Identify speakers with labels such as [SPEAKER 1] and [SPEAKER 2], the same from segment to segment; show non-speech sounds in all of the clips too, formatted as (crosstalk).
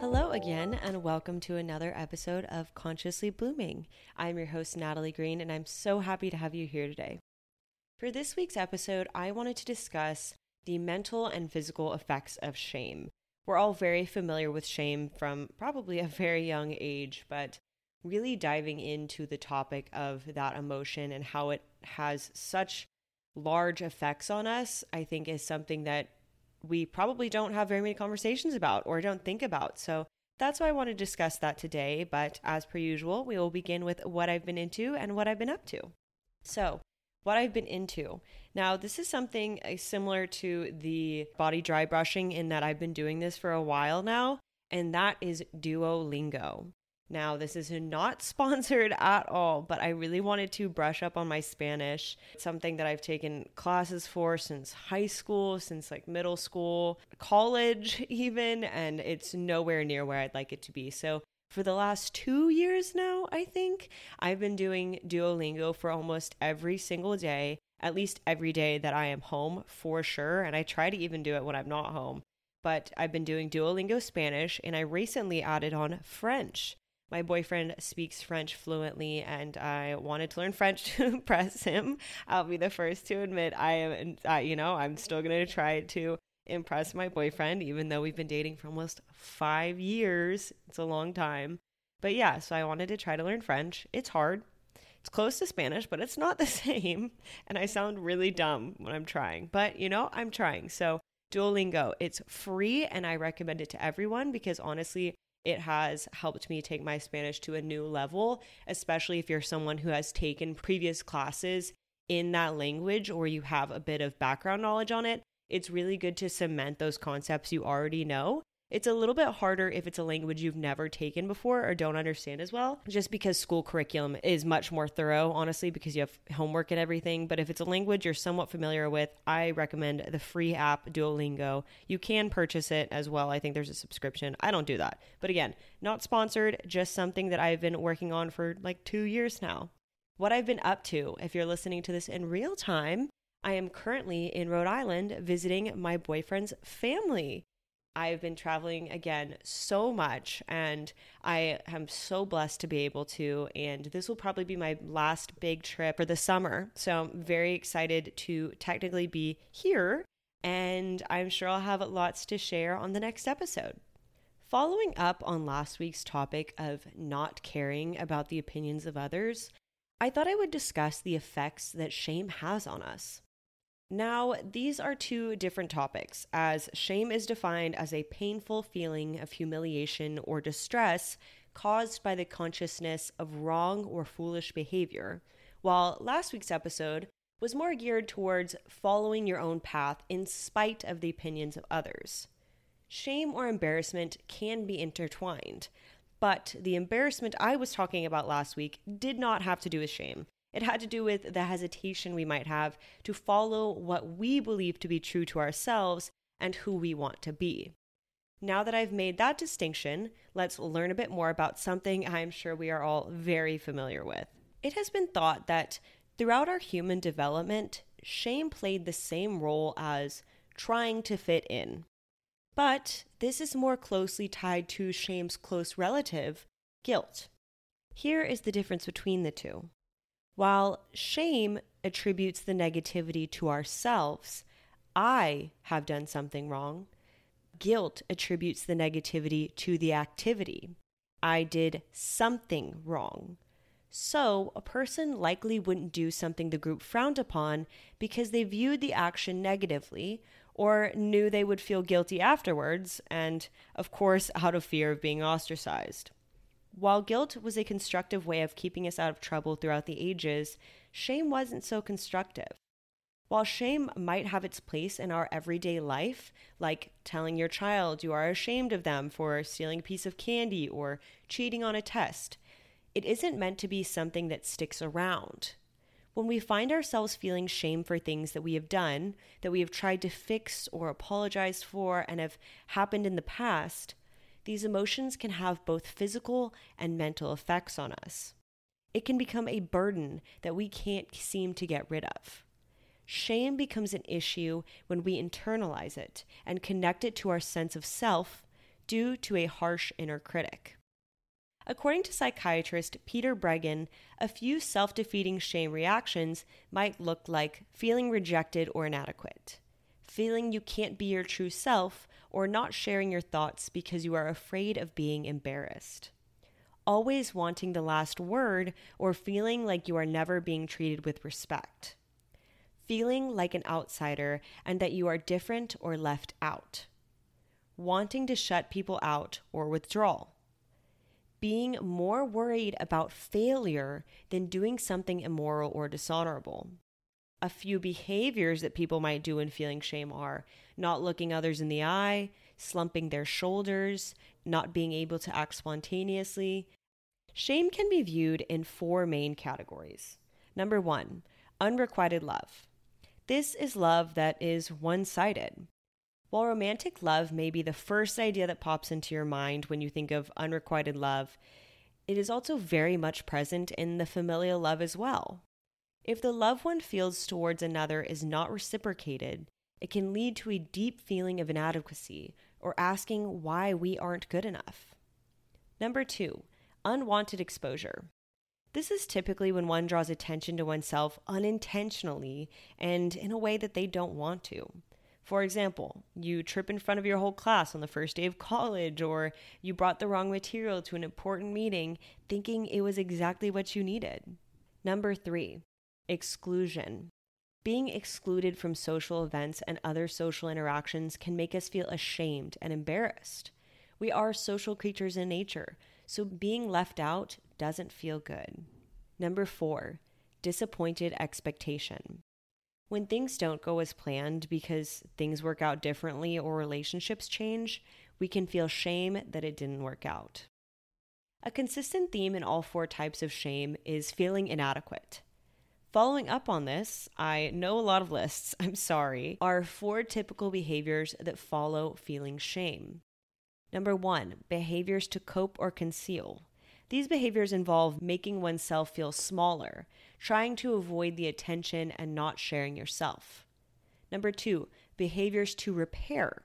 [SPEAKER 1] Hello again, and welcome to another episode of Consciously Blooming. I'm your host, Natalie Green, and I'm so happy to have you here today. For this week's episode, I wanted to discuss the mental and physical effects of shame. We're all very familiar with shame from probably a very young age, but really diving into the topic of that emotion and how it has such large effects on us, I think is something that we probably don't have very many conversations about or don't think about. So that's why I want to discuss that today. But as per usual, we will begin with what I've been into and what I've been up to. So, what I've been into. Now, this is something uh, similar to the body dry brushing in that I've been doing this for a while now, and that is Duolingo. Now, this is not (laughs) sponsored at all, but I really wanted to brush up on my Spanish. It's something that I've taken classes for since high school, since like middle school, college, (laughs) even, and it's nowhere near where I'd like it to be. So, for the last two years now, I think, I've been doing Duolingo for almost every single day, at least every day that I am home for sure. And I try to even do it when I'm not home. But I've been doing Duolingo Spanish, and I recently added on French my boyfriend speaks French fluently and I wanted to learn French (laughs) to impress him. I'll be the first to admit I am, uh, you know, I'm still going to try to impress my boyfriend, even though we've been dating for almost five years. It's a long time. But yeah, so I wanted to try to learn French. It's hard. It's close to Spanish, but it's not (laughs) the same. And I sound really dumb when I'm trying. But, you know, I'm trying. So, Duolingo, it's free and I recommend it to everyone because honestly, it has helped me take my Spanish to a new level, especially if you're someone who has taken previous classes in that language or you have a bit of background knowledge on it. It's really good to cement those concepts you already know it's a little bit harder if it's a language you've never taken before or don't understand as well, just because school curriculum is much more thorough, honestly, because you have homework and everything. But if it's a language you're somewhat familiar with, I recommend the free app Duolingo. You can purchase it as well. I think there's a subscription. I don't do that. But again, not sponsored, just something that I've been working on for like two years now. What I've been up to, if you're listening to this in real time, I am currently in Rhode Island visiting my boyfriend's family. I've been traveling again so much, and I am so blessed to be able to. And this will probably be my last big trip for the summer. So I'm very excited to technically be here, and I'm sure I'll have lots to share on the next episode. Following up on last week's topic of not caring about the opinions of others, I thought I would discuss the effects that shame has on us. Now, these are two different topics, as shame is defined as a painful feeling of humiliation or distress caused by the consciousness of wrong or foolish behavior, while last week's episode was more geared towards following your own path in spite of the opinions of others. Shame or embarrassment can be intertwined, but the embarrassment I was talking about last week did not have to do with shame. It had to do with the hesitation we might have to follow what we believe to be true to ourselves and who we want to be. Now that I've made that distinction, let's learn a bit more about something I'm sure we are all very familiar with. It has been thought that throughout our human development, shame played the same role as trying to fit in. But this is more closely tied to shame's close relative, guilt. Here is the difference between the two. While shame attributes the negativity to ourselves, I have done something wrong. Guilt attributes the negativity to the activity. I did something wrong. So, a person likely wouldn't do something the group frowned upon because they viewed the action negatively or knew they would feel guilty afterwards, and of course, out of fear of being ostracized. While guilt was a constructive way of keeping us out of trouble throughout the ages, shame wasn't so constructive. While shame might have its place in our everyday life, like telling your child you are ashamed of them for stealing a piece of candy or cheating on a test, it isn't meant to be something that sticks around. When we find ourselves feeling shame for things that we have done, that we have tried to fix or apologize for, and have happened in the past, these emotions can have both physical and mental effects on us. It can become a burden that we can't seem to get rid of. shame becomes an issue when we internalize it and connect it to our sense of self due to a harsh inner critic. According to psychiatrist Peter Breggin, a few self defeating shame reactions might look like feeling rejected or inadequate, feeling you can't be your true self, or not sharing your thoughts because you are afraid of being embarrassed. Always wanting the last word or feeling like you are never being treated with respect. Feeling like an outsider and that you are different or left out. Wanting to shut people out or withdraw being more worried about failure than doing something immoral or dishonorable. A few behaviors that people might do when feeling shame are not looking others in the eye, slumping their shoulders, not being able to act spontaneously. Shame can be viewed in four main categories. Number one, unrequited love. This is love that is one sided. While romantic love may be the first idea that pops into your mind when you think of unrequited love, it is also very much present in the familial love as well. If the love one feels towards another is not reciprocated, it can lead to a deep feeling of inadequacy or asking why we aren't good enough. Number two, unwanted exposure. This is typically when one draws attention to oneself unintentionally and in a way that they don't want to. For example, you trip in front of your whole class on the first day of college, or you brought the wrong material to an important meeting thinking it was exactly what you needed. Number three, exclusion. Being excluded from social events and other social interactions can make us feel ashamed and embarrassed. We are social creatures in nature, so being left out doesn't feel good. Number four, disappointed expectation. When things don't go as planned because things work out differently or relationships change, we can feel shame that it didn't work out. A consistent theme in all four types of shame is feeling inadequate. Following up on this, I know a lot of lists, (laughs) I'm sorry, are four typical behaviors that follow feeling shame. Number one, behaviors to cope or conceal. These behaviors involve making oneself feel smaller, trying to avoid the attention and not sharing yourself. Number two, behaviors to repair.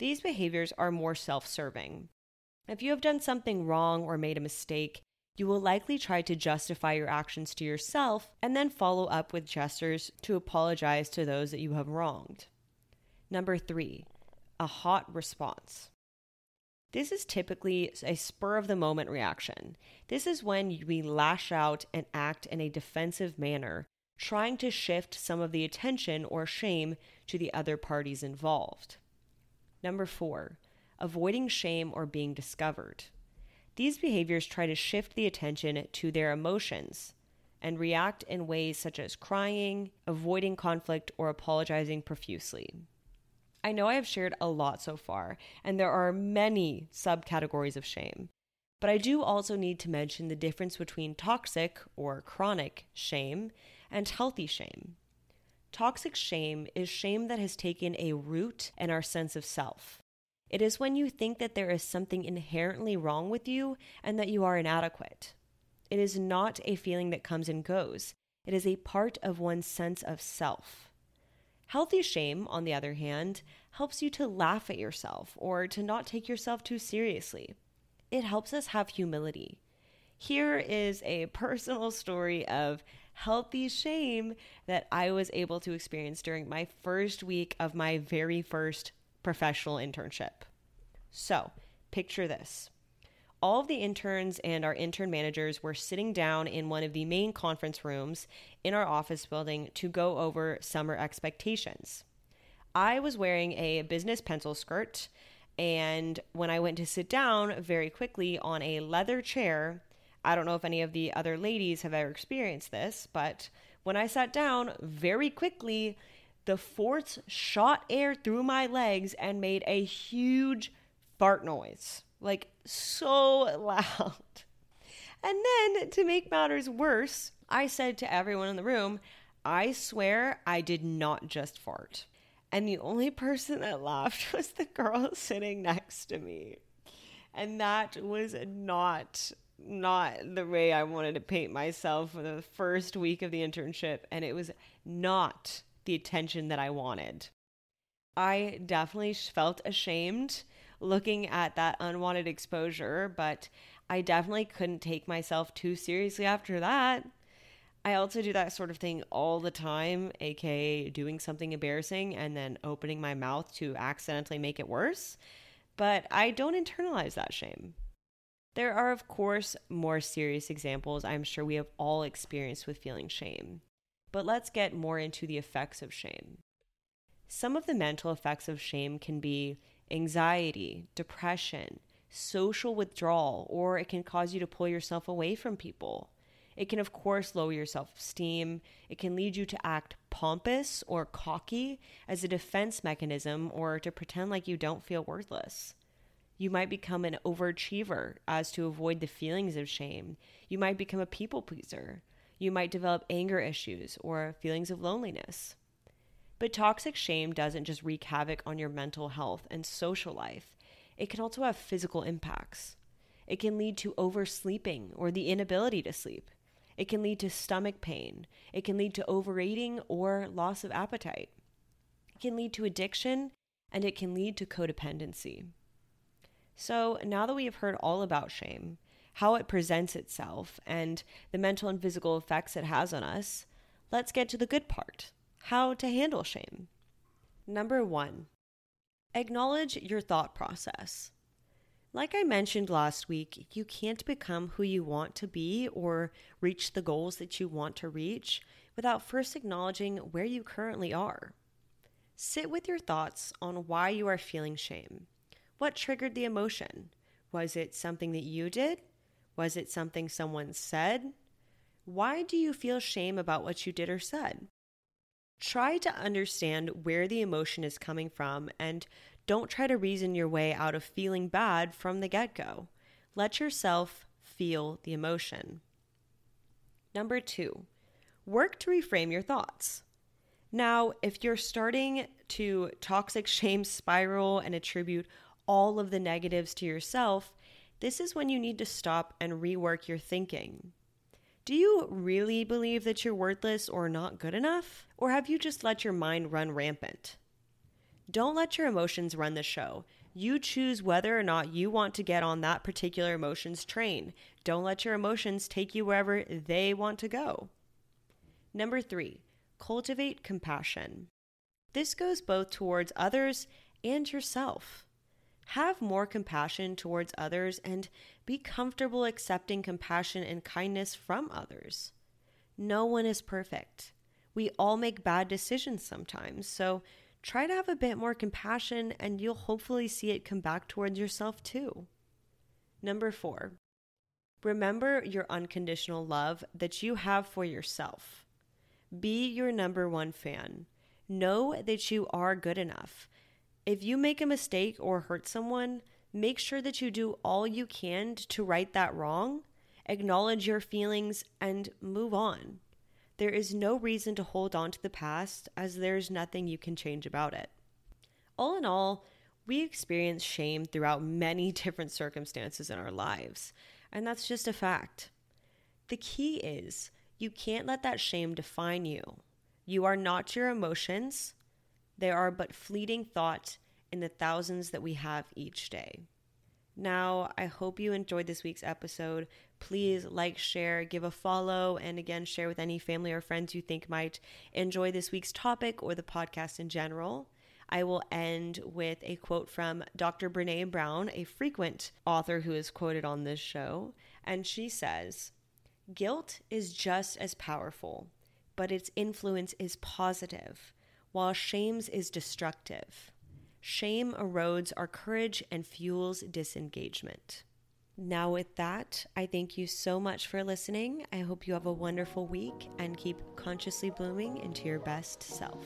[SPEAKER 1] These behaviors are more self serving. If you have done something wrong or made a mistake, you will likely try to justify your actions to yourself and then follow up with gestures to apologize to those that you have wronged. Number three, a hot response. This is typically a spur of the moment reaction. This is when we lash out and act in a defensive manner, trying to shift some of the attention or shame to the other parties involved. Number four, avoiding shame or being discovered. These behaviors try to shift the attention to their emotions and react in ways such as crying, avoiding conflict, or apologizing profusely. I know I have shared a lot so far, and there are many subcategories of shame. But I do also need to mention the difference between toxic or chronic shame and healthy shame. Toxic shame is shame that has taken a root in our sense of self. It is when you think that there is something inherently wrong with you and that you are inadequate. It is not a feeling that comes and goes, it is a part of one's sense of self. Healthy shame, on the other hand, helps you to laugh at yourself or to not take yourself too seriously. It helps us have humility. Here is a (laughs) personal story of healthy shame that I was able to experience during my first week of my very first professional internship. So, picture this all of the interns and our intern managers were sitting down in one of the main conference rooms in our office building to go over summer expectations. I was wearing a business pencil skirt, and when I went to sit down very quickly on a leather chair, I don't know if any of the other ladies have ever experienced this, but when I sat down very quickly, the force shot air through my legs and made a huge fart noise like so (laughs) loud. And then to make matters worse, I said to everyone in the room, I swear I did not just fart. And the only person that (laughs) laughed was the girl (laughs) sitting next to me. And that was not not the way I wanted to paint myself for the first week of the internship and it was not the attention that I wanted. I definitely felt ashamed looking at that unwanted exposure, but I definitely couldn't take myself too seriously after that. I also do that sort of thing all the time, aka doing something embarrassing and then opening my mouth to accidentally make it worse. But I don't internalize that shame. There are, of course, more serious examples I'm sure we have all experienced with feeling shame. But let's get more into the effects of shame. Some of the mental effects of shame can be anxiety, depression, social withdrawal, or it can cause you to pull yourself away from people. It can, of course, lower your self esteem. It can lead you to act pompous or cocky as a defense mechanism or to pretend like you don't feel worthless. You might become an overachiever as to avoid the feelings of shame. You might become a people pleaser. You might develop anger issues or feelings of loneliness. But toxic shame doesn't just wreak havoc on your mental health and social life, it can also have physical impacts. It can lead to oversleeping or the inability to sleep. It can lead to stomach pain. It can lead to overeating or loss of appetite. It can lead to addiction and it can lead to codependency. So, now that we have heard all about shame, how it presents itself, and the mental and physical effects it has on us, let's get to the good part how to handle shame. Number one, acknowledge your thought process. Like I mentioned last week, you can't become who you want to be or reach the goals that you want to reach without first acknowledging where you currently are. Sit with your thoughts on why you are feeling shame. What triggered the emotion? Was it something that you did? Was it something someone said? Why do you feel shame about what you did or said? Try to understand where the emotion is coming from and don't try to reason your way out of feeling bad from the get go. Let yourself feel the emotion. Number two, work to reframe your thoughts. Now, if you're starting to toxic (laughs) shame spiral and attribute all of the negatives to yourself, this is when you need to stop and rework your thinking. Do you really believe that you're worthless or not good enough? Or have you just let your mind run rampant? Don't let your emotions run the show. You choose whether or not you want to get on that particular emotions train. Don't let your emotions take you wherever they want to go. Number three, cultivate compassion. This goes both towards others and yourself. Have more compassion towards others and be comfortable accepting compassion and kindness from others. No one is perfect. We all make bad decisions sometimes, so try to have a bit more compassion and you'll hopefully see it come back towards yourself too. Number four, remember your unconditional love that you have for yourself. Be your number one fan. Know that you are good enough if you make a mistake or hurt someone, make sure that you do all you can to right that wrong, acknowledge your feelings, and move on. There is no reason to hold on to the past as there's nothing you can change about it. All in all, we experience shame throughout many (laughs) different circumstances in our lives, and that's just a fact. The key is you can't let that shame define you. You are not your emotions. They are but fleeting thought in the thousands that we have each day. Now, I hope you enjoyed this week's episode. Please like, share, give a follow, and again, share with any family or friends you think might enjoy this week's topic or the podcast in general. I will end with a quote from Dr. Brene Brown, a frequent author who is quoted on this show. And she says, Guilt is just as powerful, but its influence is positive while shame's is destructive. Shame erodes our courage and fuels disengagement. Now, with that, I thank you so much for listening. I hope you have a wonderful week and keep consciously blooming into your best self.